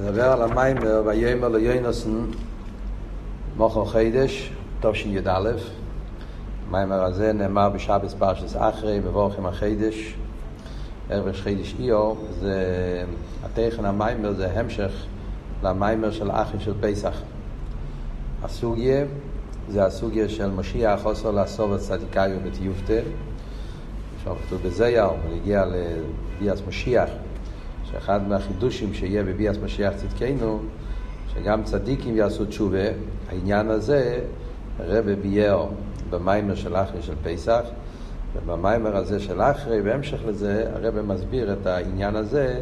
נדבר על המיימר ויאמר ליונוסן מוכר חידש, תשי"א. המיימר הזה נאמר בשבס פרשס אחרי, מבורכים החידש, ערב חידש איו, זה, התכן המיימר זה המשך למיימר של אחי של פסח. הסוגיה זה הסוגיה של משיח חוסר לעשור את צדיקאיו בתיופתא. עכשיו כתוב בזייר, ונגיע לביאס משיח. שאחד מהחידושים שיהיה בביאס משיח צדקנו, שגם צדיקים יעשו תשובה, העניין הזה רבי ביאר במיימר של אחרי של פסח, ובמיימר הזה של אחרי, בהמשך לזה, הרבי מסביר את העניין הזה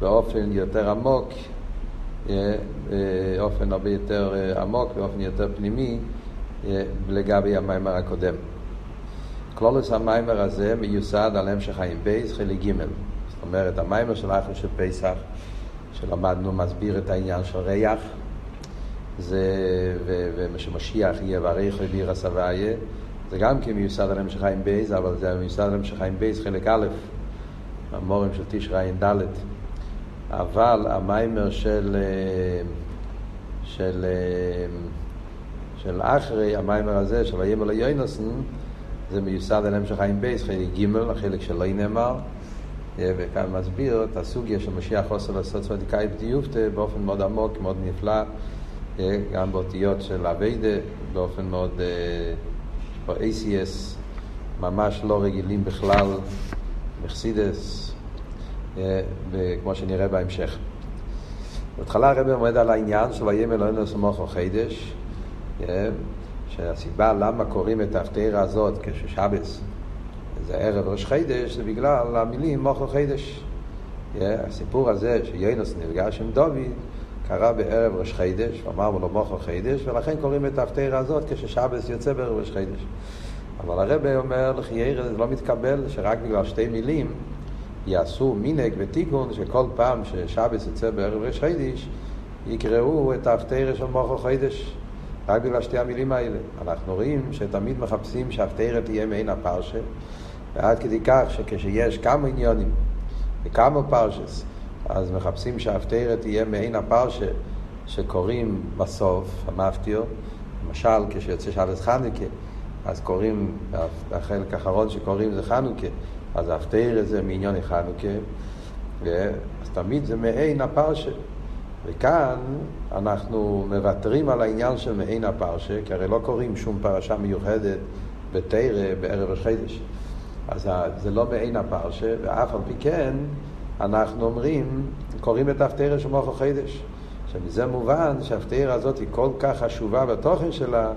באופן יותר עמוק, באופן הרבה יותר עמוק, באופן יותר פנימי, לגבי המיימר הקודם. כללות המיימר הזה מיוסד על המשך עין בייס, חלק ג' אומרת, המיימר של אחרי של פסח, שלמדנו, מסביר את העניין של ריח, זה, ושמשיח יהיה ועריך וביר הסבייה, זה גם כן מיוסד על המשך חיים בייס, אבל זה מיוסד על המשך חיים בייס חלק א', המורים של תשרי ד', אבל המיימר של, של, של אחרי, המיימר הזה, של ויאמר ליוינוסן, זה מיוסד על המשך חיים בייס, חלק ג', החלק שלא נאמר, וכאן מסביר את הסוגיה של משיח חוסר לעשות צדיקאי בדיופתא באופן מאוד עמוק, מאוד נפלא, גם באותיות של אביידה, באופן מאוד, יש פה ACS, ממש לא רגילים בכלל, מחסידס, כמו שנראה בהמשך. בהתחלה הרב עומד על העניין של ויאמר אלוהינו סמוך חידש, שהסיבה למה קוראים את ההפטרה הזאת כששבס זה ערב ראש חידש, זה בגלל המילים מוכר חידש. Yeah, הסיפור הזה שיינוס נפגש עם דוד קרה בערב ראש חידש, ואמרנו לו מוכר חידש, ולכן קוראים את ההפטרה הזאת כששבס יוצא בערב ראש חידש. אבל הרבה אומר לחייר זה לא מתקבל שרק בגלל שתי מילים יעשו מינק ותיקון שכל פעם ששבס יוצא בערב ראש חידש יקראו את ההפטרה של מוכר חידש. רק בגלל שתי המילים האלה. אנחנו רואים שתמיד מחפשים שההפטרה תהיה מעין הפרשה, ועד כדי כך שכשיש כמה עניונים וכמה פרשס, אז מחפשים שההפטרה תהיה מעין הפרשה שקוראים בסוף, המפטיר, למשל כשיוצא שבס חנוכה, אז קוראים, החלק האחרון שקוראים זה חנוכה, אז ההפטרה זה מעניון חנוכה, אז תמיד זה מעין הפרשה. וכאן אנחנו מוותרים על העניין של מעין הפרשה, כי הרי לא קוראים שום פרשה מיוחדת בתרא בערב החידש. אז זה לא מעין הפרשה, ואף על פי כן אנחנו אומרים, קוראים את ההפטרה של מוח החידש. שמזה מובן שההפטרה הזאת היא כל כך חשובה בתוכן שלה,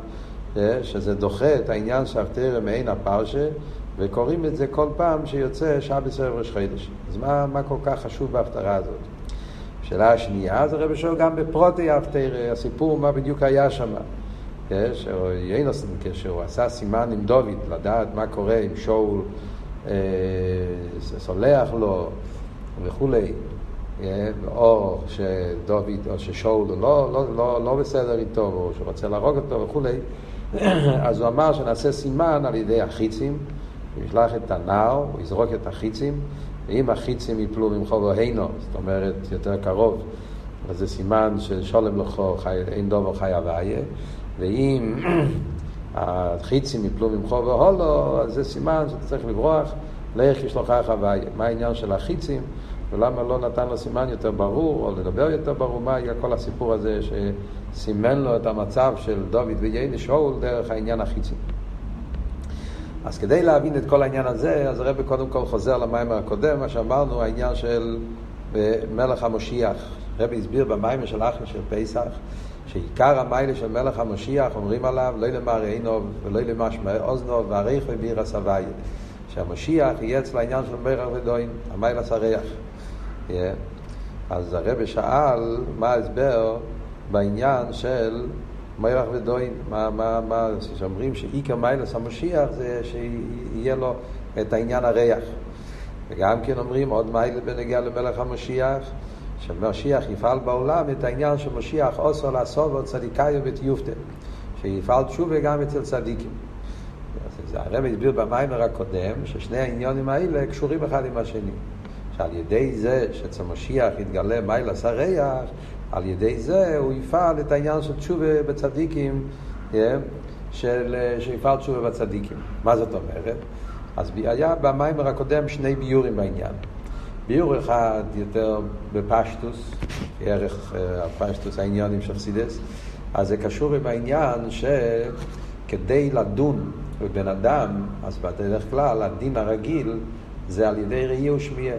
שזה דוחה את העניין של ההפטרה מעין הפרשה, וקוראים את זה כל פעם שיוצא שבס ערב ראש חידש. אז מה, מה כל כך חשוב בהפטרה הזאת? השאלה השנייה, זה רבי שואל גם בפרוטי ההפטרה, הסיפור מה בדיוק היה שם. שיינוסן, כשהוא עשה סימן עם דוד, לדעת מה קורה עם שאול, סולח לו וכולי, או שדוד, או ששאול לא, לא, לא, לא בסדר איתו, או שרוצה להרוג אותו וכולי, אז הוא אמר שנעשה סימן על ידי החיצים, הוא ישלח את הנער, הוא יזרוק את החיצים, ואם החיצים יפלו ממך והינו, זאת אומרת יותר קרוב, אז זה סימן של שולם לכו, אין דובר חי הוויה, ואם החיצים יפלו ממך והולו, אז זה סימן שאתה צריך לברוח, לך ישלוחך הוויה. מה העניין של החיצים, ולמה לא נתן לו סימן יותר ברור, או לדבר יותר ברור, מה היה כל הסיפור הזה שסימן לו את המצב של דוד וייני שאול דרך העניין החיצים. אז כדי להבין את כל העניין הזה, אז הרב קודם כל חוזר למיימר הקודם, מה שאמרנו, העניין של מלך המשיח. הרב הסביר במיימר של אחר של פסח, שעיקר המיילה של מלך המשיח, אומרים עליו, לא למר עינוב ולא למשמע אוזנוב, והריח וביר הסבייה. שהמשיח יהיה אצל העניין של מרח ודוין, המיילה סריח. Yeah. אז הרב שאל מה ההסבר בעניין של מלך ודוין, מה, מה, מה, שאומרים שאיקר מיילס המשיח זה שיהיה לו את העניין הריח. וגם כן אומרים עוד מיילה בנגיע למלך המשיח, שמשיח יפעל בעולם את העניין שמשיח עושה לעשות עוד צדיקאי ותיופתא, שיפעל תשובה גם אצל צדיקים. הרב הסביר במיימר הקודם ששני העניונים האלה קשורים אחד עם השני. שעל ידי זה שאצל משיח יתגלה מיילס הריח, על ידי זה הוא יפעל את העניין של תשובה בצדיקים, של, שיפעל תשובה בצדיקים. מה זאת אומרת? אז היה במיימר הקודם שני ביורים בעניין. ביור אחד יותר בפשטוס, ערך הפשטוס העניונים של חסידס, אז זה קשור עם העניין שכדי לדון בבן אדם, אז בדרך כלל הדין הרגיל זה על ידי ראי ושמיע.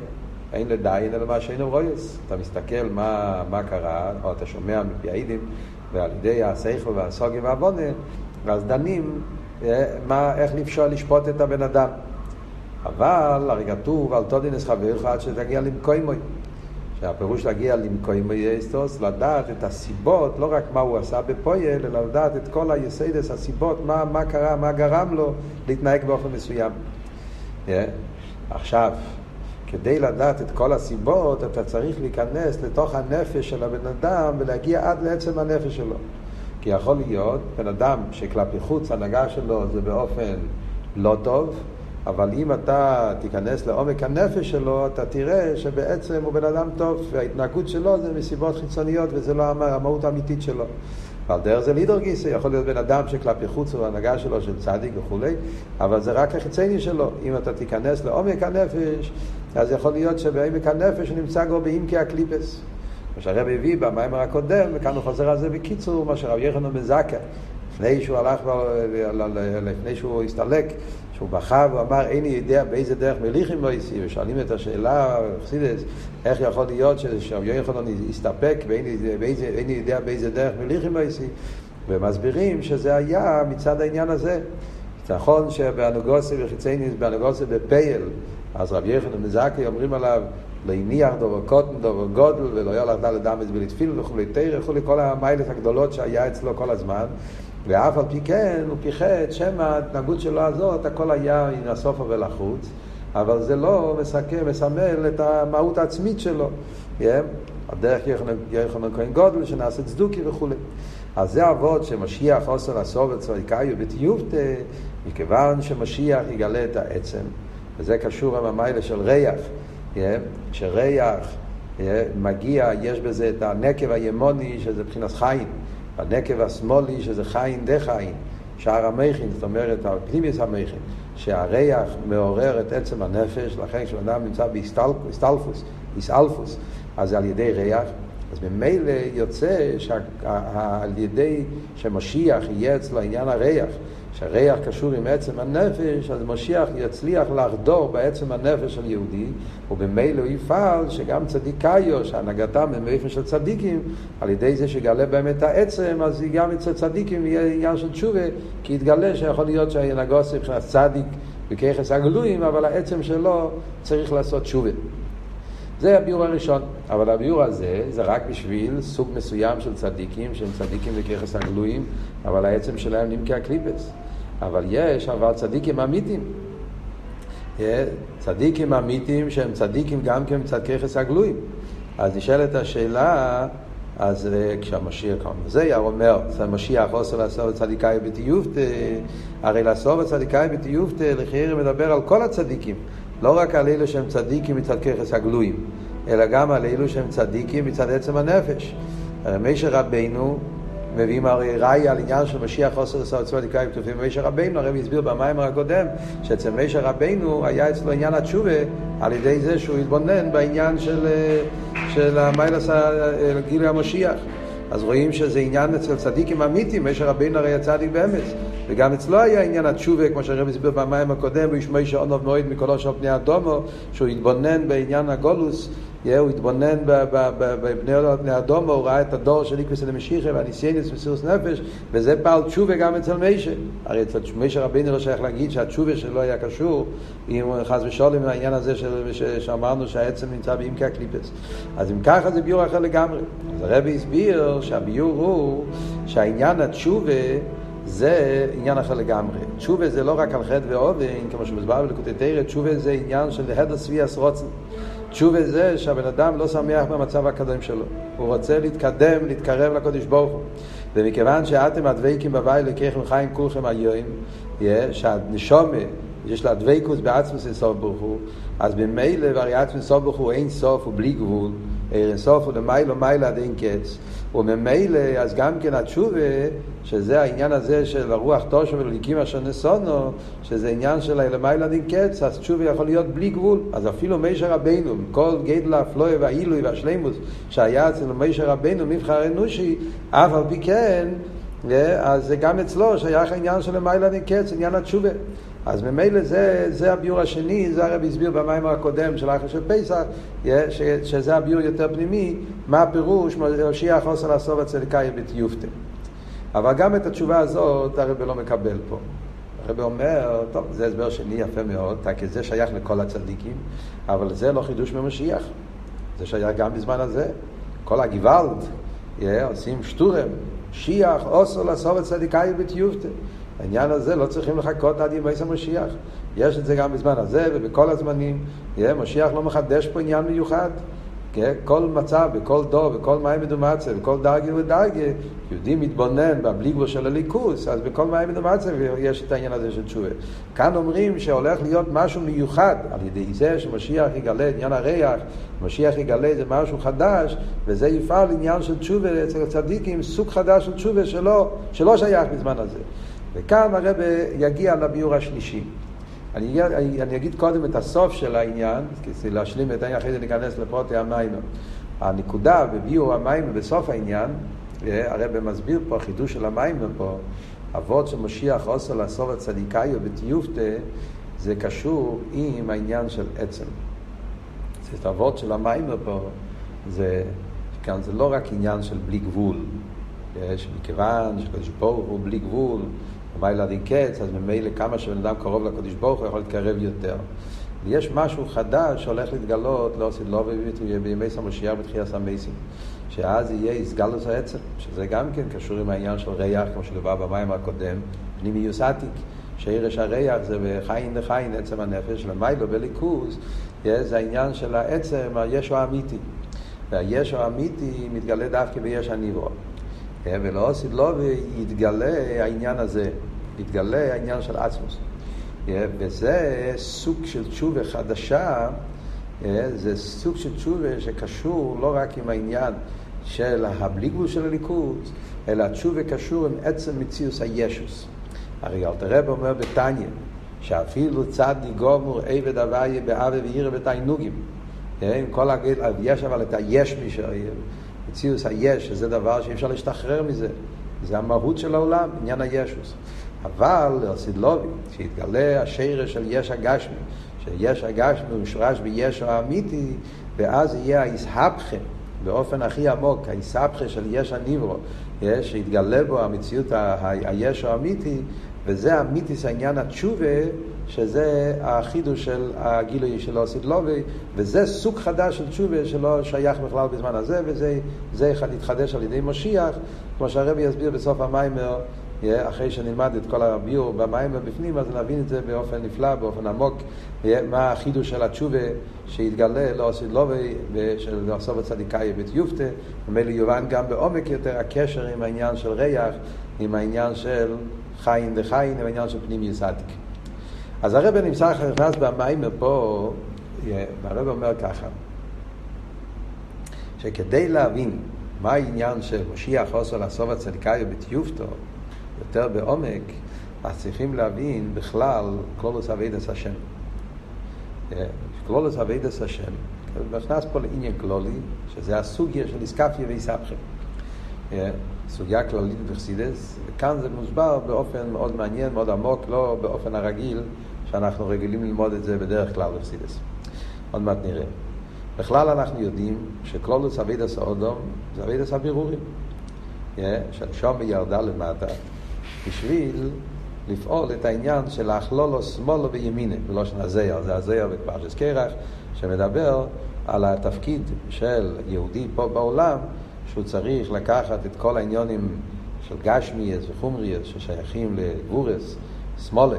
אין לדיין אלא מה שאינו רויס. אתה מסתכל מה, מה קרה, או אתה שומע מפי העידים, ועל ידי השכל והסוגיה והבונה, ואז דנים אה, מה, איך אפשר לשפוט את הבן אדם. אבל הרי כתוב על תודינס חברך עד שתגיע למקוימוי. שהפירוש להגיע למקוימוי אסטוס, לדעת את הסיבות, לא רק מה הוא עשה בפויל, אלא לדעת את כל היסיידס, הסיבות, מה, מה קרה, מה גרם לו להתנהג באופן מסוים. Yeah. עכשיו, כדי לדעת את כל הסיבות, אתה צריך להיכנס לתוך הנפש של הבן אדם ולהגיע עד לעצם הנפש שלו. כי יכול להיות בן אדם שכלפי חוץ ההנהגה שלו זה באופן לא טוב, אבל אם אתה תיכנס לעומק הנפש שלו, אתה תראה שבעצם הוא בן אדם טוב, וההתנהגות שלו זה מסיבות חיצוניות וזה לא המהות האמיתית שלו. ועל דרך זה לידר גיסא, יכול להיות בן אדם שכלפי חוץ הוא הנהגה שלו של צדיק וכולי, אבל זה רק החיצוני שלו. אם אתה תיכנס לעומק הנפש, אז יכול להיות שבעמק הנפש נמצא כבר בעמקי הקליפס. מה שהרב הביא במיימר הקודם, וכאן הוא חוזר על זה בקיצור, מה שרב יחנון מזקה, לפני שהוא הלך, לפני שהוא הסתלק, שהוא בכה ואמר, איני יודע באיזה דרך מליכים לא יסי, ושואלים את השאלה, חסידס, איך יכול להיות שרב יוחנן יסתפק ואיני יודע באיזה דרך מליכים לא יסי, ומסבירים שזה היה מצד העניין הזה. נכון שבאנוגוסי וחיצייניס, באנוגוסי בפייל, אז רב יוחנן מזקי אומרים עליו, להניח דובר קוטן, דובר גודל, ולא יולך דלת דמס ולתפיל וכולי תרא, וכולי כל המיילס הגדולות שהיה אצלו כל הזמן. ואף על פי כן הוא פיחד שמא ההתנהגות שלו הזאת, הכל היה מן הסופה ולחוץ, אבל זה לא מסכם, מסמל את המהות העצמית שלו. Yeah? הדרך יחנן כהן גודל, שנעשה צדוקי וכולי. אז זה אבות שמשיח עושה לסוב את צוריקאיו בטיובטה, מכיוון שמשיח יגלה את העצם, וזה קשור עם המיילה של ריח, yeah? שריח yeah? מגיע, יש בזה את הנקב הימוני, שזה מבחינת חיים. בנקב השמאלי שזה חיים דה חיים, שער המכין, זאת אומרת, הפנימיוס המכין, שהריח מעורר את עצם הנפש, לכן כשאדם נמצא באסטלפוס, איסאלפוס, אז זה על ידי ריח, אז ממילא יוצא שעל ידי שמשיח יהיה אצלו עניין הריח, שהריח קשור עם עצם הנפש, אז משיח יצליח לחדור בעצם הנפש של יהודי, ובמילא הוא יפעל שגם צדיקאיו, שהנהגתם הם באופן של צדיקים, על ידי זה שיגלה בהם את העצם, אז גם אצל צדיקים יהיה עניין של תשובה, כי יתגלה שיכול להיות שהנהגוסי מבחינת צדיק בככס הגלויים, אבל העצם שלו צריך לעשות תשובה. זה הביור הראשון, אבל הביור הזה זה רק בשביל סוג מסוים של צדיקים שהם צדיקים בככס הגלויים, אבל העצם שלהם נמכי הקליפס. אבל יש אבל צדיקים אמיתיים. צדיקים אמיתיים שהם צדיקים גם כן מצד ככס הגלויים. אז נשאלת השאלה, אז כשהמשיח קם זה אומר, המשיח עושה לעשות צדיקאי בתיובתא, הרי לעשות צדיקאי בתיובתא, לחייר מדבר על כל הצדיקים. לא רק על אלו שהם צדיקים מצד ככס הגלויים, אלא גם על אלו שהם צדיקים מצד עצם הנפש. הרי מישר רבינו מביאים הרי ראי על עניין של משיח חוסר לסוד צדיקאי כתובים במישר רבינו, הרב הסביר במיימר הקודם, שאצל מישר רבינו היה אצלו עניין התשובה על ידי זה שהוא התבונן בעניין של, של המיילס גילוי המשיח. אז רואים שזה עניין אצל צדיקים אמיתיים, משה רבינו הרי היה צדיק באמץ. וגם אצלו היה עניין התשובה, כמו שהרב הסביר במים הקודם, וישמעי שעונוב מועד מקולו של פני אדומו, שהוא התבונן בעניין הגולוס, הוא התבונן בבני אדומו, הוא ראה את הדור של איקווס למשיחה והניסיינס מסירוס נפש, וזה פעל תשובה גם אצל מישה. הרי אצל מישה רבינו לא שייך להגיד שהתשובה שלו היה קשור, אם חס ושלום עם העניין הזה של, שאמרנו שהעצם נמצא בעמקי הקליפס. אז אם ככה זה ביור אחר לגמרי. אז הרבי הסביר שהביור הוא שהעניין התשובה זה עניין אחר לגמרי. תשובה זה לא רק על חטא ואובן, כמו שמוסבר בלקוטי תרא, תשובה זה עניין של הדר סבי אסרוצן. תשובה זה שהבן אדם לא שמח במצב הקודם שלו. הוא רוצה להתקדם, להתקרב לקודש ברוך הוא. ומכיוון שאתם הדבקים בבית לקחם חיים כולכם היום, שהנשומה יש לה דבקוס בעצמוס אינסוף ברוך הוא, אז במילא וריאצמוס אינסוף ברוך הוא אין סוף ובלי גבול, אין סוף הוא למיילו מיילו עד אין קץ, וממילא אז גם כן התשובה, שזה העניין הזה של הרוח תושו ולליקים אשר נסונו, שזה עניין של למיילו עד אין קץ, אז תשובה יכול להיות בלי גבול, אז אפילו מישר רבנו, כל גדל האפלואה והעילוי והשלימוס שהיה אצל מישר רבנו מבחר אנושי, אף על פי כן אז גם אצלו שייך העניין של למעלה נקץ, עניין התשובה. אז ממילא זה, זה הביור השני, זה הרב הסביר במים הקודם של אחר של פסח, ש, שזה הביור יותר פנימי, מה הפירוש, משיח חוסר הסוף הצדקאי בתיופתא. אבל גם את התשובה הזאת הרב לא מקבל פה. הרב אומר, טוב, זה הסבר שני יפה מאוד, כי זה שייך לכל הצדיקים, אבל זה לא חידוש ממשיח. זה שייך גם בזמן הזה. כל הגוואלד, עושים שטורם, שיח אוסו לסוף צדיקאי בתיופתא. העניין הזה לא צריכים לחכות עד ימי המשיח. יש את זה גם בזמן הזה ובכל הזמנים. משיח לא מחדש פה עניין מיוחד. כל מצב, בכל דור, בכל מים מדומצה, בכל דרגה ודרגה, יהודי מתבונן בבלי גבול של הליכוס, אז בכל מים מדומצה יש את העניין הזה של תשובה. כאן אומרים שהולך להיות משהו מיוחד על ידי זה שמשיח יגלה עניין הריח, משיח יגלה זה משהו חדש, וזה יפעל עניין של תשובה אצל הצדיקים, סוג חדש של תשובה שלא, שלא שייך בזמן הזה. וכאן הרב יגיע לביור השלישי. אני, אני, אני אגיד קודם את הסוף של העניין, כדי להשלים את העניין, אחרי זה ניכנס לפרוטי המים. הנקודה בביור המים בסוף העניין, אה, הרב מסביר פה, החידוש של המים פה, אבות של משיח עושה לעשות את צדיקאי ובתיופתא, זה קשור עם העניין של עצם. זאת אבות של המים פה, זה, כאן זה לא רק עניין של בלי גבול, שמכיוון שקדוש ברוך הוא בלי גבול, ומיילה דין קץ, אז ממילא כמה שבן אדם קרוב לקדוש ברוך הוא יכול להתקרב יותר. ויש משהו חדש שהולך להתגלות, לא עשית לא בימי סמושיח בתחיית המייסים. שאז יהיה איסגלוס העצם, שזה גם כן קשור עם העניין של ריח, כמו שדובר במים הקודם, פנימיוס עתיק, שערש הריח זה בחיים לחיים, עצם הנפש, למיילו בליכוז, זה העניין של העצם, הישו האמיתי. והישו האמיתי מתגלה דווקא ביש הניברו. ולא עשית לא ויתגלה העניין הזה, יתגלה העניין של עצמוס. וזה סוג של תשובה חדשה, זה סוג של תשובה שקשור לא רק עם העניין של הבלי גבול של הליכוד, אלא התשובה קשור עם עצם מציאוס הישוס. הרי אלתרעב אומר בתניא, שאפילו צד גומור עבד הוויה באווה ועירה בתענוגים. עם כל הגל, יש אבל את היש מי שאוהב. מציאוס היש, שזה דבר שאי אפשר להשתחרר מזה. זה המהות של העולם, עניין הישוס. אבל לסדלובי, שיתגלה השרש של יש הגשמי, שיש הגשמי הוא משורש בישו האמיתי, ואז יהיה האיסהפכה באופן הכי עמוק, האיסהפכה של יש הניברו, שיתגלה בו המציאות הישו האמיתי, וזה אמיתיס העניין התשובה, שזה החידוש של הגילוי של אוסידלובי, וזה סוג חדש של תשובה שלא שייך בכלל בזמן הזה, וזה זה יתחדש על ידי משיח, כמו שהרבי יסביר בסוף המיימר, אחרי שנלמד את כל הביור במיימר בפנים, אז נבין את זה באופן נפלא, באופן עמוק, מה החידוש של התשובה שיתגלה לאוסידלובי ושל לעשות הצדיקאי בתיופתא, ומילא יובן גם בעומק יותר הקשר עם העניין של ריח, עם העניין של חיים דחיים, עם העניין של פנים יסעתיק. אז הרב נמצא נכנס במים פה, והרב אומר ככה, שכדי להבין מה העניין של משיח חוסר לסוף הצדיקאי בתיופתו, יותר בעומק, אז צריכים להבין בכלל כלולוס אבידס השם. כלולוס אבידס השם, נכנס פה לעניין כלולי, שזה הסוגיה של איסקפיה ואיסבכם. סוגיה כללית בחסידס, וכאן זה מוסבר באופן מאוד מעניין, מאוד עמוק, לא באופן הרגיל, שאנחנו רגילים ללמוד את זה בדרך כלל בחסידס. עוד מעט נראה. בכלל אנחנו יודעים שקלולוס אבידס האודום זה אבידס הבירורים. שהנשום ירדה למטה בשביל לפעול את העניין של האכלולו שמאלו וימינה, בלושן הזייר, זה הזייר בפרשס קרח, שמדבר על התפקיד של יהודי פה בעולם, שהוא צריך לקחת את כל העניונים של גשמיאס וחומריאס ששייכים לגבורס, שמאלה,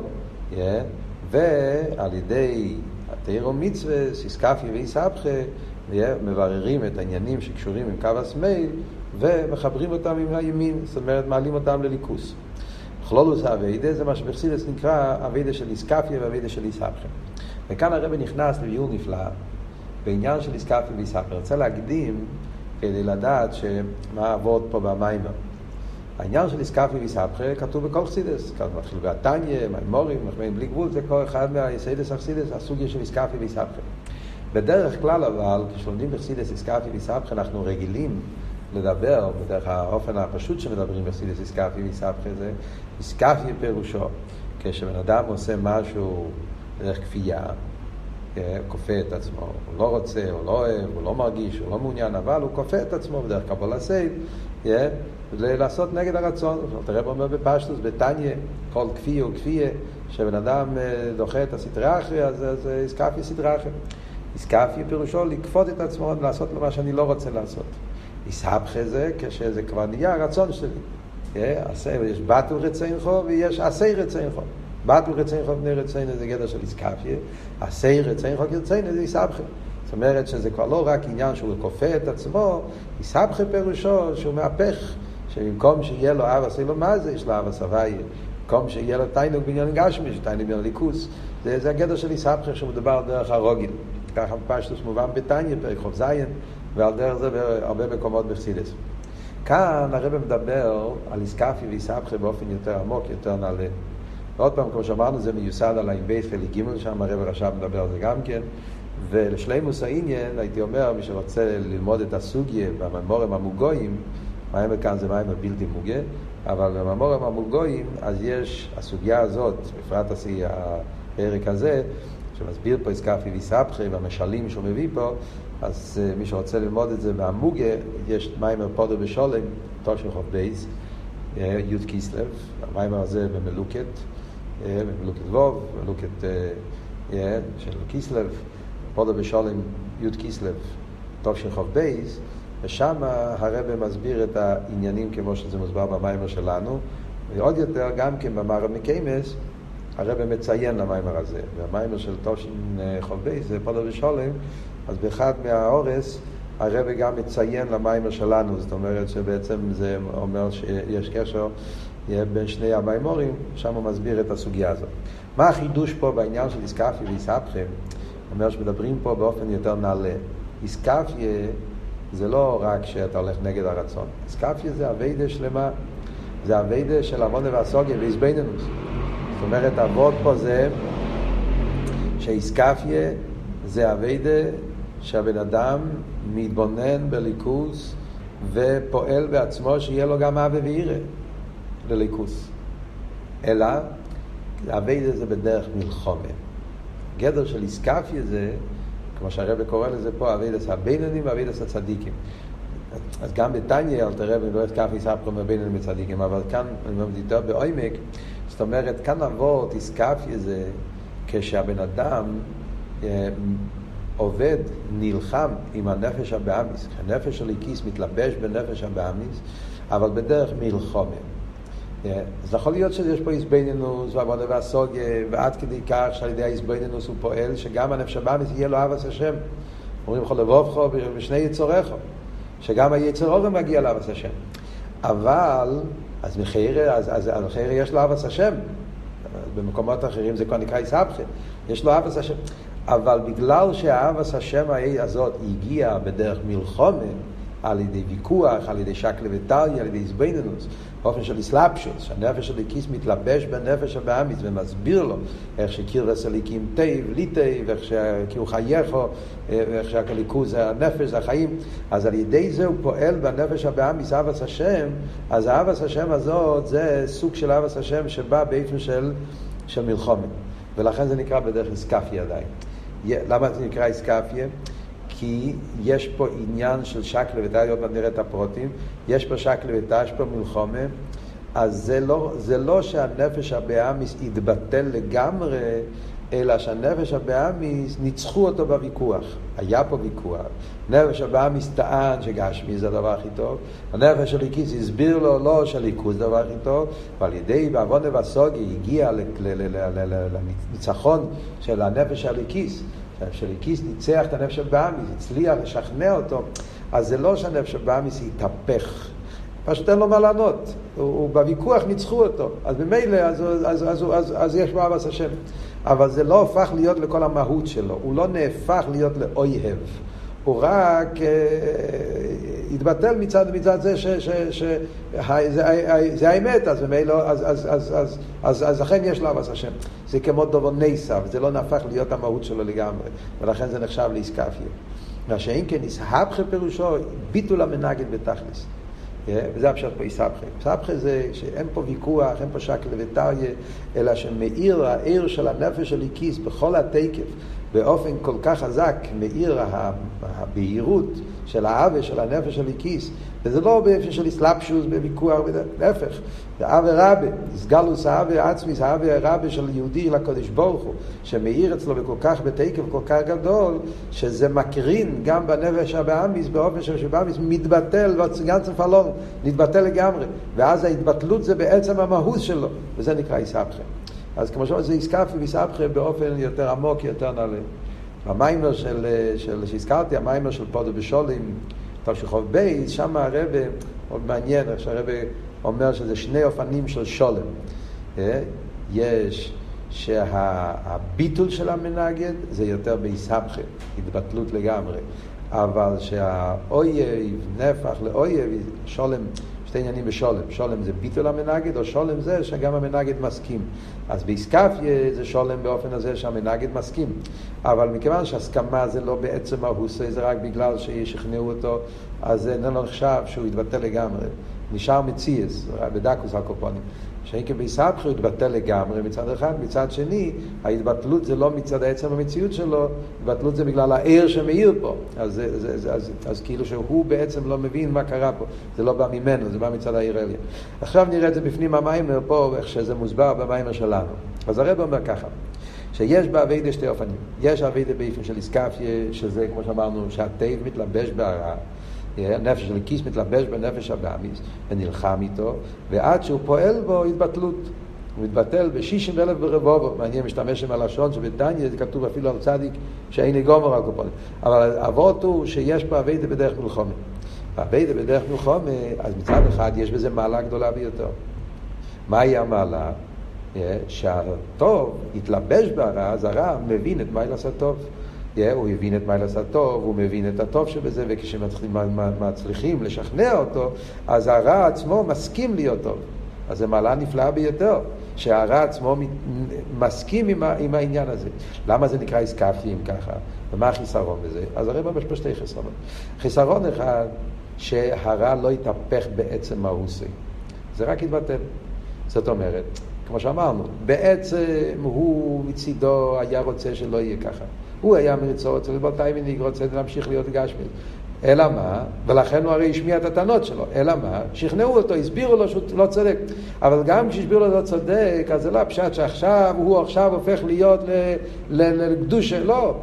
ועל ידי התירו מצווה, סיסקפי ואיסבכה, מבררים את העניינים שקשורים עם קו השמאל ומחברים אותם עם הימין, זאת אומרת מעלים אותם לליכוס. כלולוס אביידה זה מה שבחסידס נקרא אביידה של איסקפיה ואביידה של איסהפכם. וכאן הרב נכנס לביור נפלא בעניין של איסקפיה ואיסהפכם. רוצה להקדים כדי לדעת מה העבוד פה במיימר. העניין של איסקפיה ואיסהפכם כתוב בכל חסידס. כאן מתחיל בעתניה, מימורים, מחמאים בלי גבול, זה כל אחד מהיסיידס החסידס, הסוגיה של איסקפיה ואיסהפכם. בדרך כלל אבל, כשלומדים בחסידס איסכפיא ואיסהפכא, אנחנו רגילים לדבר, בדרך האופן הפשוט שמדברים בחסידס איסכפיא ואיסהפכא זה איסכפיא פירושו, כשבן אדם עושה משהו דרך כפייה, אה, כופה את עצמו, הוא לא רוצה, הוא לא אוהב, הוא לא מרגיש, הוא לא מעוניין, אבל הוא כופה את עצמו בדרך קבולס עול, אה, לעשות נגד הרצון. תראה פה אומר בפשטוס, בתניא, כל כפי הוא כפיה, שבן אדם אה, דוחה את הסדרה אחרי, אז זה איסקפיה סדרה אחרי. איסקפיה פירושו לכפות את עצמו לעשות לו מה שאני לא רוצה לעשות. איסהפכה זה כשזה כבר נהיה הרצון שלי. יש באטל רציינכו ויש עשי רציינכו. באטל רציינכו בני רציינו זה גדר של איסקפיה, עשי רציינכו כרציינו זה איסהפכה. זאת אומרת שזה כבר לא רק עניין שהוא כופה את עצמו, איסהפכה פירושו שהוא מהפך, שבמקום שיהיה לו אבא לו מה זה, יש לו אבא סבייה. במקום שיהיה לו תיינוג בעניין גשמי, תיינוג בעניין ליכוס. זה, זה הגדר של איסהפכה שמדובר דרך הרוגיל. ככה פשטוס מובן בתניא, פרק זין. ועל דרך זה בהרבה מקומות בחסידס. כאן הרב מדבר על איסקפי ואיסבכי באופן יותר עמוק, יותר נעלה. ועוד פעם, כמו שאמרנו, זה מיוסד על בית חלק ג' שם הרב רש"ב מדבר על זה גם כן. ולשלימוס העניין, הייתי אומר, מי שרוצה ללמוד את הסוגיה בממורים המוגויים, מיימר כאן זה מיימר בלתי מוגה, אבל במאמרים המוגהים, אז יש הסוגיה הזאת, בפרט הפרק הזה, שמסביר פה איסכפיא ואיסהפכא והמשלים שהוא מביא פה, אז אה, מי שרוצה ללמוד את זה מהמוגה, יש מיימר פודו בשולם, תושן חוף בייס, אה, י' קיסלב, המיימר הזה במלוקט, אה, במלוקט וו, במלוקט של קיסלב, פודו בשולם, י' קיסלב, תושן חוף בייס, ושם הרב מסביר את העניינים כמו שזה מוסבר במיימר שלנו, ועוד יותר גם כן במראה מקוימס, הרב מציין למיימר הזה, והמיימר של תושן חוף בייס זה פודו בשולם, אז באחד מההערות הרב גם מציין למיימר שלנו, זאת אומרת שבעצם זה אומר שיש קשר בין שני המיימורים, שם הוא מסביר את הסוגיה הזאת. מה החידוש פה בעניין של איסקפיה ואיסהפכם? אומר שמדברים פה באופן יותר נעלה. איסקפיה זה לא רק שאתה הולך נגד הרצון, איסקפיה זה אביידה שלמה, זה אביידה של עוונה והסוגיה ואיזבנינוס. זאת אומרת, אבות פה זה שאיסקפיה זה אביידה שהבן אדם מתבונן בליכוס ופועל בעצמו שיהיה לו גם אבי וירא לליכוס. אלא, אביידה זה בדרך מלחומה. גדר של איסכפיא זה, כמו שהרבה קורא לזה פה, אביידס הבינונים ואביידס הצדיקים. אז גם בתניא, אל תראה, אני לא אתקף איסכפיא מבינונים וצדיקים, אבל כאן, אני אומר, יותר בעומק, זאת אומרת, כאן אבות, איסכפיא זה כשהבן אדם אה, עובד, נלחם עם הנפש הבאמיס. הנפש האלויקיס מתלבש בנפש הבאמיס, אבל בדרך מלחומה. אז יכול להיות שיש פה איזבנינוס ועבודה והסוגיה, ועד כדי כך שעל ידי האיזבנינוס הוא פועל, שגם הנפש הבאמיס יהיה לו אבס השם. אומרים לך לבובכו בשני יצוריך, שגם היצר אורם מגיע לאבס השם. אבל, אז מחיר, אז, אז, אז מחיר יש לו אבס השם. במקומות אחרים זה כבר נקרא איסבכה. יש לו אבס השם. אבל בגלל שהאהבס השם הזאת הגיעה בדרך מלחומה, על ידי ויכוח, על ידי שקלה וטליה, על ידי איזבנינוס, באופן של איסלאפשוס, שהנפש של הליקיס מתלבש בנפש הבאמיס ומסביר לו איך שקיר וסליקים תיב, ליטי, ואיך שכאילו חייכו, ואיך שהליכוז זה הנפש, זה החיים, אז על ידי זה הוא פועל בנפש הבאמיס, אהבס השם, אז אהבס השם הזאת זה סוג של אהבס השם שבא באופן של, של מלחומה, ולכן זה נקרא בדרך איסקפי עדיין. למה זה נקרא איסקפיה? כי יש פה עניין של שקלה ותא, עוד מעט נראה את הפרוטים, יש פה שקלה ותא, יש פה מלחומה, אז זה לא, זה לא שהנפש הבאמיס יתבטל לגמרי, אלא שהנפש הבאמיס ניצחו אותו בוויכוח. היה פה ויכוח. נפש הבאמיס טען שגשמי זה הדבר הכי טוב, הנפש של איקיס הסביר לו לא שליכוז זה הדבר הכי טוב, ועל ידי בעוון ובסוגי הגיע לניצחון של הנפש של של איקיס ניצח את הנפש הבאמיס, הצליח לשכנע אותו, אז זה לא שהנפש הבאמיס יתהפך. פשוט אין לו מה לענות. הוא, הוא בוויכוח ניצחו אותו. אז ממילא, אז, אז, אז, אז, אז, אז יש בו אבס השם. אבל זה לא הפך להיות לכל המהות שלו. הוא לא נהפך להיות לאויב. הוא רק אה, התבטל מצד, מצד זה שזה האמת, אז ממילא, אז, אז, אז, אז, אז, אז לכן יש לו אבס השם. זה כמו דובר נסב, זה לא נהפך להיות המהות שלו לגמרי, ולכן זה נחשב לאיסקפיה. מה שאם כן, איסהפכה פירושו ביטול המנגד בתכלס. וזה הפשט פה איסבכה. איסבכה זה שאין פה ויכוח, אין פה שקל וטריה, אלא שמאיר העיר של הנפש של איקיס בכל התקף, באופן כל כך חזק, מאיר הבהירות של האווה של הנפש של איקיס, וזה לא באופן של אסלאפשוס, בוויכוח, להפך, זה אווה רבה, סגלוס האווה עצמי, זה אווה רבה של יהודי לקודש ברוך הוא, שמאיר אצלו בכל כך בתקף כל כך גדול, שזה מקרין גם בנפש הבאמיס, באופן של שבאמיס מתבטל, גם צפלון, מתבטל לגמרי, ואז ההתבטלות זה בעצם המהות שלו, וזה נקרא איסבכה. אז כמו שאומרים, זה איסקפי ואיסבכה באופן יותר עמוק, יותר נעלה. המיימר של, של, שהזכרתי, המיימר של פודו בשולם, תרשיחוב בייס, שם הרבה, מאוד מעניין איך שהרבה אומר שזה שני אופנים של שולם. אה? יש שהביטול של המנגד זה יותר באיסהפכא, התבטלות לגמרי. אבל שהאויב נהפך לאוהב, שולם, שתי עניינים בשולם. שולם זה ביטול המנגד, או שולם זה שגם המנגד מסכים. אז באיסקפיה זה שולם באופן הזה שהמנגד מסכים. אבל מכיוון שהסכמה זה לא בעצם ההוסה, זה רק בגלל שישכנעו אותו, אז זה לא נחשב שהוא יתבטל לגמרי. נשאר מציאס, בדקוס הקופונים. ביסבכי הוא התבטל לגמרי מצד אחד, מצד שני, ההתבטלות זה לא מצד עצם המציאות שלו, התבטלות זה בגלל העיר שמאיר פה. אז, זה, זה, זה, אז, אז כאילו שהוא בעצם לא מבין מה קרה פה, זה לא בא ממנו, זה בא מצד העיר אליה. עכשיו נראה את זה בפנים המיימר פה, איך שזה מוסבר במיימר שלנו. אז הרב אומר ככה, שיש באביידה שתי אופנים. יש אביידה באיפן של איסקפיה, שזה כמו שאמרנו, שהטייב מתלבש בהרע. הנפש של הכיס מתלבש בנפש הבאמיס ונלחם איתו, ועד שהוא פועל בו התבטלות. הוא מתבטל בשישים אלף ברבובו, מעניין משתמש עם הלשון שבדניה זה כתוב אפילו על צדיק שאין לי גומר על קופונים. אבל האבות הוא שיש פה אביידה בדרך מלחומה. אביידה בדרך מלחומה, אז מצד אחד יש בזה מעלה גדולה ביותר. מהי המעלה? שהטוב יתלבש ברע, אז הרע מבין את מה לעשות טוב. Yeah, הוא הבין את מיילס הטוב, הוא מבין את הטוב שבזה, וכשמצליחים לשכנע אותו, אז הרע עצמו מסכים להיות טוב. אז זו מעלה נפלאה ביותר, שהרע עצמו מסכים עם, עם העניין הזה. למה זה נקרא איסקפי אם ככה? ומה החיסרון בזה? אז הרי יש פה שתי חסרונות. חיסרון אחד, שהרע לא יתהפך בעצם מהוסי. זה רק יתבטל. זאת אומרת, כמו שאמרנו, בעצם הוא מצידו היה רוצה שלא יהיה ככה. הוא היה מרצו, רוצה לבוא טיימניק, רוצה להמשיך להיות גשמי. אלא מה? ולכן הוא הרי השמיע את הטענות שלו. אלא מה? שכנעו אותו, הסבירו לו שהוא לא צודק. אבל גם כשהסבירו לו לא צודק, אז זה לא הפשט שעכשיו, הוא עכשיו הופך להיות לקדושה. לא.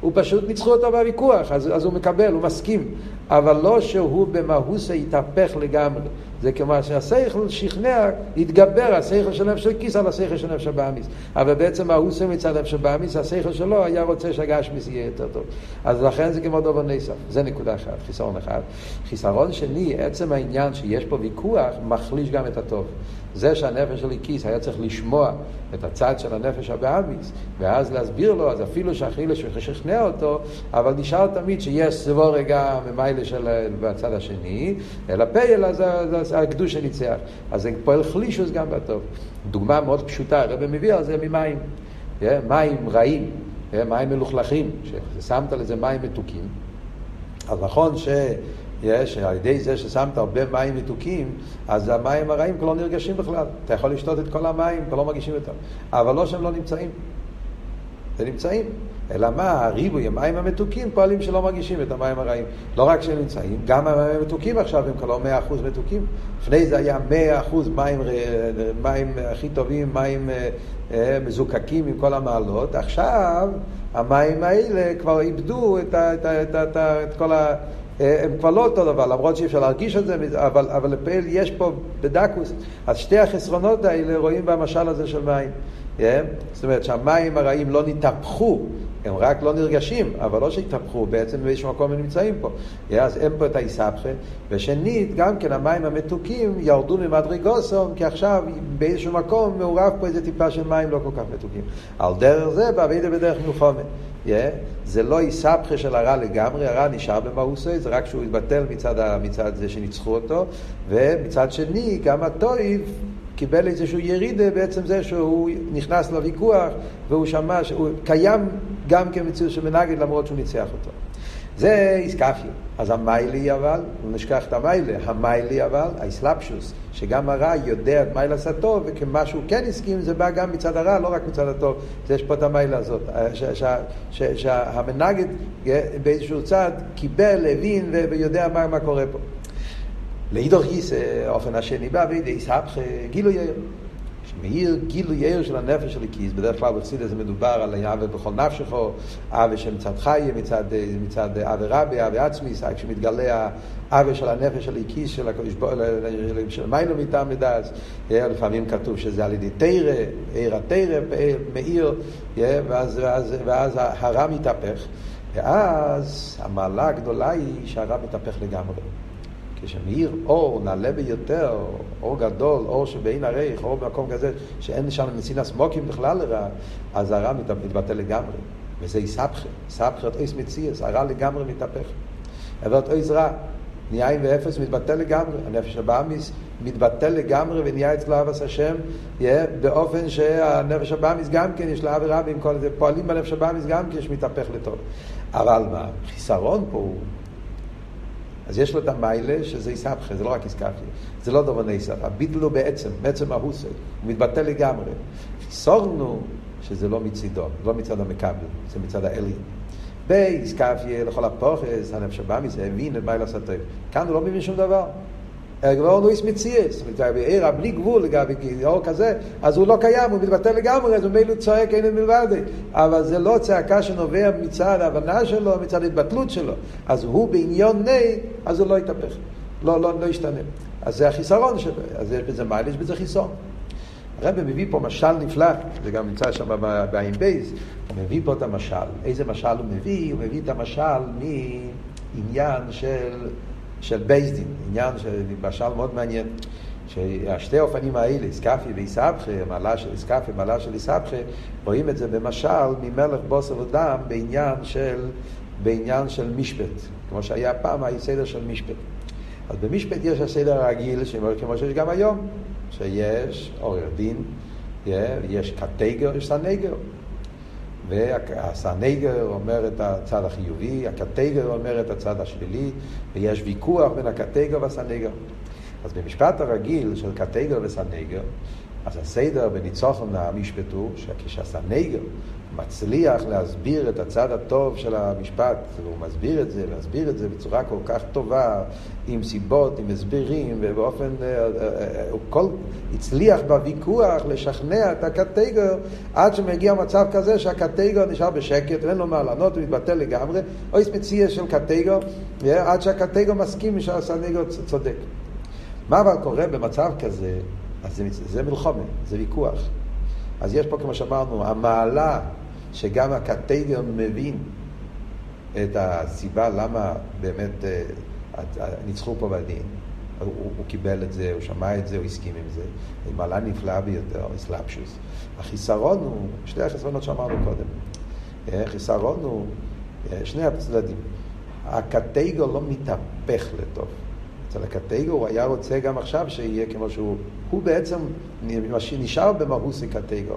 הוא פשוט ניצחו אותו בוויכוח, אז, אז הוא מקבל, הוא מסכים. אבל לא שהוא במהוסה יתהפך לגמרי. זה כמו שהשכל שכנע, יתגבר השכל של נפש של כיס על השכל של נפש הבאמיס. אבל בעצם ההוסה מצד נפש הבאמיס, השכל שלו היה רוצה שהגשמיס יהיה יותר טוב. אז לכן זה כמו דובר נסף. זה נקודה אחת, חיסרון אחד. חיסרון שני, עצם העניין שיש פה ויכוח, מחליש גם את הטוב. זה שהנפש של כיס היה צריך לשמוע את הצד של הנפש הבאמיס, ואז להסביר לו, אז אפילו שאחרי שכנע אותו, אבל נשאר תמיד שיש סבור רגע ממיילה של בצד השני, אלא פייל, אז, אז הקדוש ניצח. אז זה פועל חלישוס גם בטוב. דוגמה מאוד פשוטה, הרב מביא על זה ממים. מים רעים, מים מלוכלכים, ששמת לזה מים מתוקים. אז נכון ש... יש, על ידי זה ששמת הרבה מים מתוקים, אז המים הרעים כבר לא נרגשים בכלל. אתה יכול לשתות את כל המים, כבר לא מרגישים אותם. אבל לא שהם לא נמצאים. הם נמצאים. אלא מה, הריבוי, המים המתוקים פועלים שלא מרגישים את המים הרעים. לא רק שהם נמצאים, גם המים המתוקים עכשיו הם כבר לא מאה אחוז מתוקים. לפני זה היה מאה אחוז מים, מים הכי טובים, מים אה, אה, מזוקקים עם כל המעלות. עכשיו המים האלה כבר איבדו את, את, את, ה, את, ה, את כל ה... אה, הם כבר לא אותו דבר, למרות שאי אפשר להרגיש את זה, אבל, אבל לפעיל יש פה בדקוס. אז שתי החסרונות האלה רואים במשל הזה של מים. Yeah? זאת אומרת שהמים הרעים לא נתהפכו הם רק לא נרגשים, אבל לא שהתהפכו, בעצם באיזשהו מקום הם נמצאים פה. אז אין פה את האיסבכה. ושנית, גם כן המים המתוקים ירדו ממדרגוסום, כי עכשיו באיזשהו מקום מעורב פה איזה טיפה של מים לא כל כך מתוקים. על דרך זה, בעבידה בדרך מלחומה. Yeah, זה לא איסבכה של הרע לגמרי, הרע נשאר במאוסוי, זה רק שהוא התבטל מצד, מצד זה שניצחו אותו, ומצד שני, גם הטויב קיבל איזשהו ירידה בעצם זה שהוא נכנס לוויכוח והוא שמע שהוא קיים גם כמציאות של מנגד למרות שהוא ניצח אותו. זה איסקפיה. אז המיילי אבל, לא נשכח את המיילה, המיילי אבל, האסלאפשוס, שגם הרע יודע את מיילה סתו, וכמה שהוא כן הסכים, זה בא גם מצד הרע, לא רק מצד הטוב. יש פה את המיילה הזאת. שהמנגד באיזשהו צד קיבל, הבין ויודע מה, מה קורה פה. לאידוך גיס, האופן השני בא וידי יסהפך גילוי יאיר. מאיר גילוי יאיר של הנפש של הכיס, בדרך כלל בחסידס זה מדובר על העוול בכל נפשכו, עוול שמצד חי, מצד, מצד עוול רבי, עוול עצמי, כשמתגלה העוול של הנפש של הכיס, של ברוך הוא, של מיינו מטעם מדעת, לפעמים כתוב שזה על ידי תרא, עיר התרא, מאיר, ואז, ואז, ואז הרע מתהפך, ואז המעלה הגדולה היא שהרע מתהפך לגמרי. כשמאיר אור נעלה ביותר, אור גדול, אור שבאין הרייך, אור במקום כזה, שאין שם מסינס מוקים בכלל לרע, אז הרע מתבטא לגמרי. וזה איסבכה, איסבכה את אויס מציאס, הרע לגמרי מתהפך. אבל את אויס רע, נהיה עם ואפס מתבטא לגמרי, הנפש הבאמיס מתבטא לגמרי ונהיה אצלו אבס השם, באופן שהנפש הבאמיס גם כן יש לה עבירה ועם כל זה, פועלים בנפש הבאמיס גם כן שמתהפך לטוב. אבל מה, חיסרון פה הוא אז יש לו את המיילה שזה איסבכה, זה לא רק איסקפיה, זה לא דבר ניסף, הביטל הוא בעצם, בעצם ההוסי, הוא מתבטא לגמרי. חיסורנו שזה לא מצידו, לא מצד המכבל, זה מצד האליין. באיסקפיה, לכל הפוכס, הנפש הבא מזה, הבין את מיילה סטויב. כאן הוא לא מבין שום דבר. לא איס מציאס, בעיר בלי גבול לגבי אור כזה, אז הוא לא קיים, הוא מתבטא לגמרי, אז הוא מילא צועק אין מלבדי. אבל זה לא צעקה שנובע מצד ההבנה שלו, מצד ההתבטלות שלו. אז הוא בעניון ני, אז הוא לא יתהפך, לא, לא, לא ישתנה. אז זה החיסרון שלו, אז יש בזה מייל, יש בזה חיסרון. הרב מביא פה משל נפלא, זה גם נמצא שם בעין בייס, הוא מביא פה את המשל. איזה משל הוא מביא? הוא מביא את המשל מעניין של של בייסדין, עניין של משל מאוד מעניין, שהשתי האופנים האלה, איסקפי ואיסבכה, מעלה של איסקפי, מעלה של איסבכה, רואים את זה במשל ממלך בוסר ודם בעניין של, בעניין של משפט, כמו שהיה פעם הסדר של משפט. אז במשפט יש הסדר הרגיל, כמו שיש גם היום, שיש עורר דין, יש קטגר, יש סנגר. והסנגר אומר את הצד החיובי, הקטגר אומר את הצד השלילי, ויש ויכוח בין הקטגר והסנגר. אז במשפט הרגיל של קטגר וסנגר, אז הסדר בניצוחון המשפט הוא שכשהסנגר מצליח להסביר את הצד הטוב של המשפט, והוא מסביר את זה, להסביר את זה בצורה כל כך טובה, עם סיבות, עם הסברים, ובאופן, אה, אה, אה, הוא כל, הצליח בוויכוח לשכנע את הקטגור עד שמגיע מצב כזה שהקטגור נשאר בשקט, ואין לו מה לענות, הוא מתבטל לגמרי, או יש מציע של קטגור, עד שהקטגור מסכים שהסנגור צודק. מה אבל קורה במצב כזה? אז זה, זה מלחומה, זה ויכוח. אז יש פה, כמו שאמרנו, המעלה שגם הקטגר מבין את הסיבה למה באמת אה, ניצחו פה בדין. הוא, הוא קיבל את זה, הוא שמע את זה, הוא הסכים עם זה. היא מעלה נפלאה ביותר, אסלאפשוס. החיסרון הוא, שני החסרונות שאמרנו קודם. אה, החיסרון הוא אה, שני הצדדים. הקטגור לא מתהפך לטוב. אצל הקטגור הוא היה רוצה גם עכשיו שיהיה כמו שהוא, הוא בעצם נשאר במהוסי קטגור.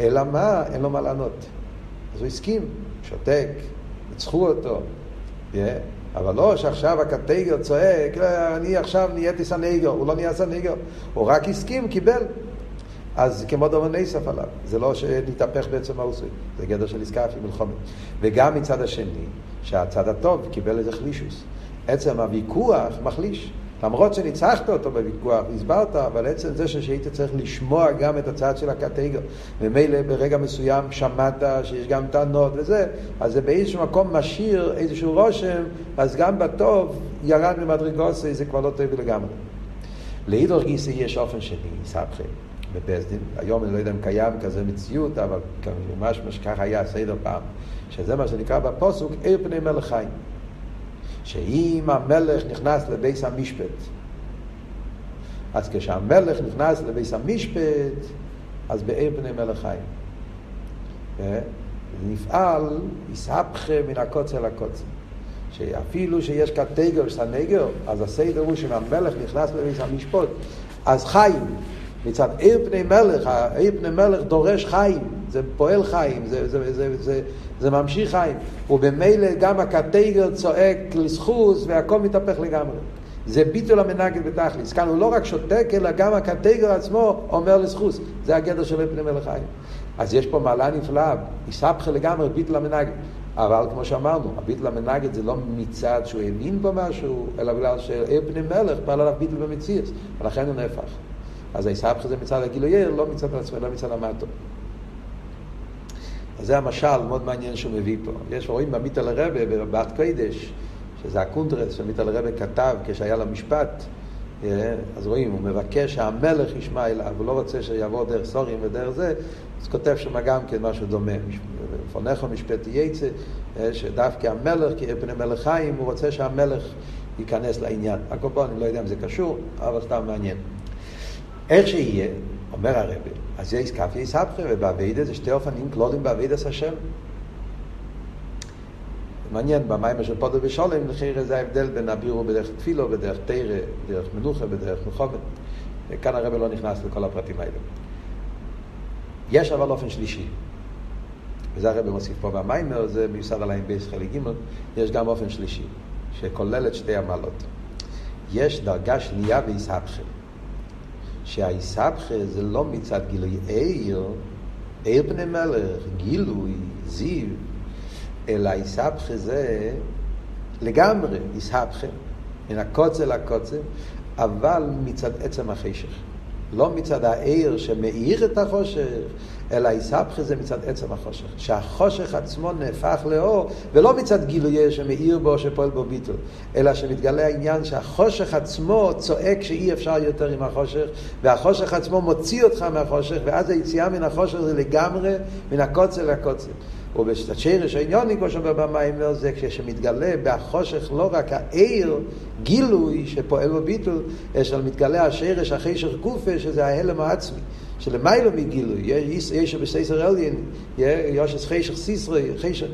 אלא מה? אין לו מה לענות. אז הוא הסכים, שותק, ניצחו אותו. אבל לא שעכשיו הקטגר צועק, אה, אני עכשיו נהייתי סנגר, הוא לא נהיה סנגר, הוא רק הסכים, קיבל. אז כמו דובר נסף עליו, זה לא שנתהפך בעצם האוסוי, זה גדר של עסקה אפילו מלחומת. וגם מצד השני, שהצד הטוב קיבל איזה חלישוס. עצם הוויכוח מחליש. למרות שניצחת אותו בוויכוח, הסברת, אבל עצם זה שהיית צריך לשמוע גם את הצד של הקטגר, ומילא ברגע מסוים שמעת שיש גם טענות וזה, אז זה באיזשהו מקום משאיר איזשהו רושם, אז גם בטוב ירד ממדרגוסי, זה כבר לא טוב לגמרי. לאידור גיסי יש אופן שני, סבכם, בבסדין. היום אני לא יודע אם קיים כזה מציאות, אבל ממש מה שככה היה הסדר פעם. שזה מה שנקרא בפוסוק, עיר פני מלך חיים. שאם המלך נכנס לביס המשפט, אז כשהמלך נכנס לביס המשפט, אז בעיר פני מלך חיים. אה? נפעל, יסהפכה מן הקוצר לקוצר. שאפילו שיש קטגר וסנגר, אז הסדר הוא שאם המלך נכנס לביס המשפט, אז חיים. מצד עיר פני מלך, עיר פני מלך דורש חיים, זה פועל חיים, זה, זה, זה, זה, זה ממשיך חיים. ובמילא גם הקטגר צועק לסחוס והכל מתהפך לגמרי. זה ביטול המנגד בתכליס. כאן הוא לא רק שותק, אלא גם הקטגר עצמו אומר לסחוס. זה הגדר של עיר פני מלך חיים. אז יש פה מעלה נפלאה, יסבכה לגמרי ביטול המנגד. אבל כמו שאמרנו, הביטל המנגד זה לא מצד שהוא האמין בו משהו, אלא בגלל שעיר פני מלך פעל עליו ביטל במציאס, ולכן הוא נהפך. אז היסבכה זה מצד הגילוי לא מצד עצמו, לא מצד המטו. אז זה המשל מאוד מעניין שהוא מביא פה. יש, רואים במיטל הרבה, בבת קודש, שזה הקונטרס שמיטל הרבה כתב כשהיה לו משפט, אה, אז רואים, הוא מבקש שהמלך ישמע אליו, הוא לא רוצה שיעבור דרך סורים ודרך זה, אז כותב שם גם כן משהו דומה. לפונכו משפט יצא, אה, שדווקא המלך, כי פני מלך חיים, הוא רוצה שהמלך ייכנס לעניין. הכל אני לא יודע אם זה קשור, אבל סתם מעניין. איך שיהיה, אומר הרבי, אז יש כף יסבכה, ובאביידה זה שתי אופנים כלולים באביידס השם. מעניין, במים של פודו ושולם, לכן זה ההבדל בין הבירו בדרך תפילו, בדרך תרא, בדרך מנוחה, בדרך מחובת. וכאן הרבי לא נכנס לכל הפרטים האלה. יש אבל אופן שלישי, וזה הרבי מוסיף פה במיימר, זה מיוסד על העין בייס חלק ג', יש גם אופן שלישי, שכולל את שתי המעלות. יש דרגה שנייה באיסהפכה. שהאיסבכה זה לא מצד גילוי עיר, עיר בני מלך, גילוי, זיו, אלא איסבכה זה לגמרי איסבכה, מן הקוצר לקוצר, אבל מצד עצם החשך. לא מצד העיר שמאיר את החושך, אלא איסבכה זה מצד עצם החושך. שהחושך עצמו נהפך לאור, ולא מצד גילויה שמאיר בו, שפועל בו ביטול, אלא שמתגלה העניין שהחושך עצמו צועק שאי אפשר יותר עם החושך, והחושך עצמו מוציא אותך מהחושך, ואז היציאה מן החושך זה לגמרי מן הקוצר לקוצר. ובשרש העניונים, כמו שאומר במיימר, זה כשמתגלה בחושך לא רק העיר, גילוי שפועל בביטול, אלא מתגלה השרש החשך גופה, שזה ההלם העצמי. שלמיילו מגילוי, יש בסייסר אליין, יש חשך סיסרי, חשך,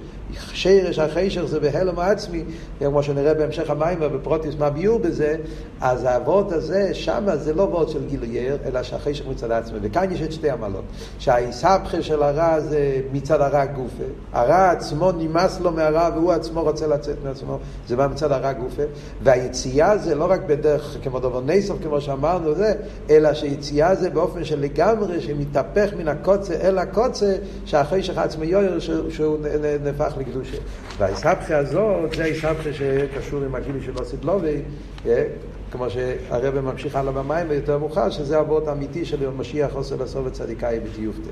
שרש החשך זה בהלם העצמי, כמו שנראה בהמשך המים ובפרוטיוס מה ביור בזה, אז האבות הזה, שם זה לא וורט של גילוייר, אלא שהחשך מצד עצמי, וכאן יש את שתי המעלות, שהאיסבכה של הרע זה מצד הרע גופה, הרע עצמו נמאס לו מהרע והוא עצמו רוצה לצאת מעצמו, זה בא מצד הרע גופה, והיציאה זה לא רק בדרך כמו דבר נסוף, כמו שאמרנו זה, אלא שיציאה זה באופן של לגמרי שמתהפך מן הקוצה אל הקוצה, שהחשך עצמי יויר שהוא נהפך לקדושה. והאיסבכה הזאת, זה האיסבכה שקשור עם הגילוי של אוסית לובי, אה, כמו שהרבא ממשיך הלאה במים ויותר מאוחר, שזה אבות אמיתי של משיח עושה לסוף וצדיקאי בתיופתא.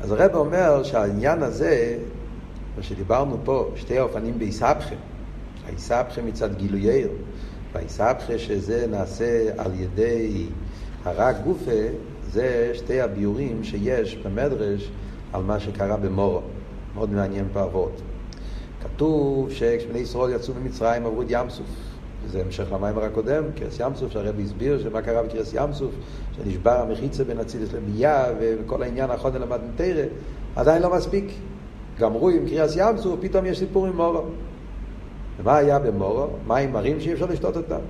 אז הרב אומר שהעניין הזה, מה שדיברנו פה, שתי האופנים באיסבכה, האיסבכה מצד גילוייר, והאיסבכה שזה נעשה על ידי הרג גופה, זה שתי הביורים שיש במדרש על מה שקרה במורו. מאוד מעניין פה אבות. כתוב שכשבני ישראל יצאו ממצרים עברו את ים סוף. וזה המשך למיימר הקודם, קרס ים סוף, שהרבי הסביר שמה קרה בקרס ים סוף, שנשבר המחיצה בין אצילס לביאה, וכל העניין החודן למד מתרא, עדיין לא מספיק. גמרו עם קריאס ים סוף, פתאום יש סיפור עם מורו. ומה היה במורו? מים מרים שאי אפשר לשתות אותם.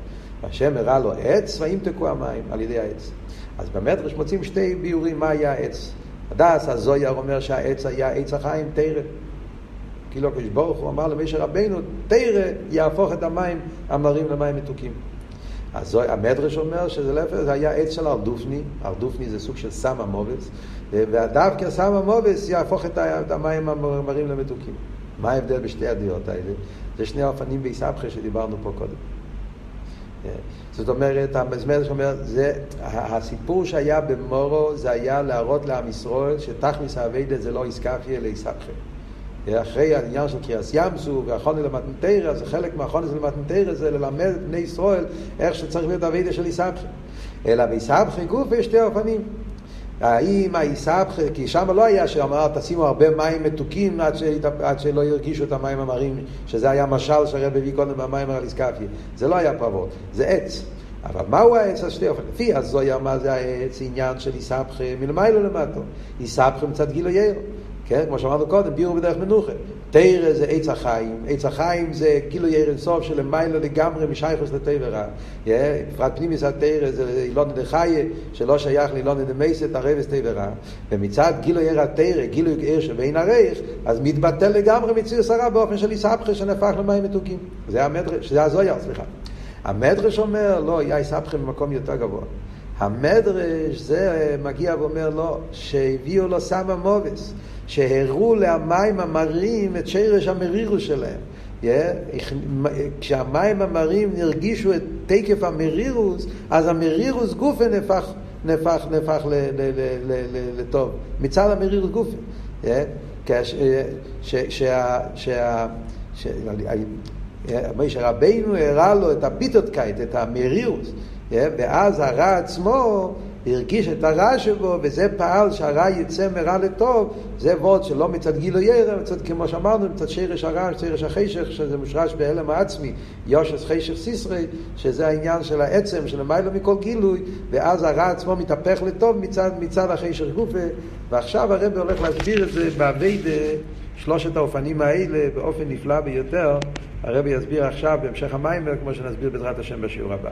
השם הראה לו עץ, וימתקו המים על ידי העץ. אז במדרש מוצאים שתי ביורים מה היה העץ. הדס הזויר אומר שהעץ היה עץ החיים, תרא. כאילו הקדוש ברוך הוא אמר למשה רבנו, תרא יהפוך את המים המרים למים מתוקים. אז המדרש אומר שזה להפך, זה היה עץ של ארדופני, ארדופני זה סוג של סם המובס, ודווקא סם המובס יהפוך את המים המרים למתוקים. מה ההבדל בשתי הדעות האלה? זה שני האופנים בעיסבכה שדיברנו פה קודם. זאת אומרת, המזמר שאומר, זה, הסיפור שהיה במורו זה היה להראות לעם ישראל שתכניס האביידה זה לא איסקפיה אלא איסבכה. אחרי העניין של קריאס ימסו והחוני למתנתרא, זה חלק מהחוני למתנתרא זה ללמד את בני ישראל איך שצריך להיות אבידה של איסבכי. אלא באיסבכי גוף יש שתי אופנים. האם האיסבכי, כי שם לא היה שאמר תשימו הרבה מים מתוקים עד, ש... עד שלא ירגישו את המים המרים, שזה היה משל שהרב הביא קודם במים על איסקפיה. זה לא היה פרוות, זה עץ. אבל מהו העץ השתי אופן? לפי הזויה מה זה העץ, עניין של איסבכי מלמיילו למטו. איסבכי מצד גילו יאיר. כן? כמו שאמרנו קודם, בירו בדרך מנוחה. תרא זה עץ החיים, עץ החיים זה כאילו יאיר אינסוף של מיילו לגמרי משייכוס לטבע בפרט פנימיס התרא זה אילון דחיה שלא שייך לאילון דמייסת הרבס רע. ומצד גילו יאיר התרא, גילו יאיר שבין הרייך, אז מתבטל לגמרי מציר שרה באופן של איסבכה שנהפך למים מתוקים. זה המדרש, זה הזויה, סליחה. המדרש אומר, לא, יהיה איסבכה במקום יותר גבוה. המדרש זה מגיע ואומר לא, שהביאו לו סמא מובס. שהראו למים המרים את שרש המרירוס שלהם. Yeah, כשהמים המרים הרגישו את תקף המרירוס, אז המרירוס גופה נהפך, נהפך, נהפך לטוב, מצד המרירוס גופה. Yeah, כש, ש, שה, שה, ש, משה רבינו הראה לו את הביטותקייט, את המרירוס, ואז הרע עצמו הרגיש את הרע שבו, וזה פעל שהרע יצא מרע לטוב, זה וורד שלא מצד גילו ירא, מצד כמו שאמרנו, מצד שרש הרע, שרש החשך, שזה מושרש בהלם העצמי, יושס חשך סיסרי, שזה העניין של העצם, של המילה מכל גילוי, ואז הרע עצמו מתהפך לטוב מצד, מצד החשך גופה, ועכשיו הרב הולך להסביר את זה באביידה, שלושת האופנים האלה, באופן נפלא ביותר, הרב יסביר עכשיו בהמשך המים, כמו שנסביר בעזרת השם בשיעור הבא.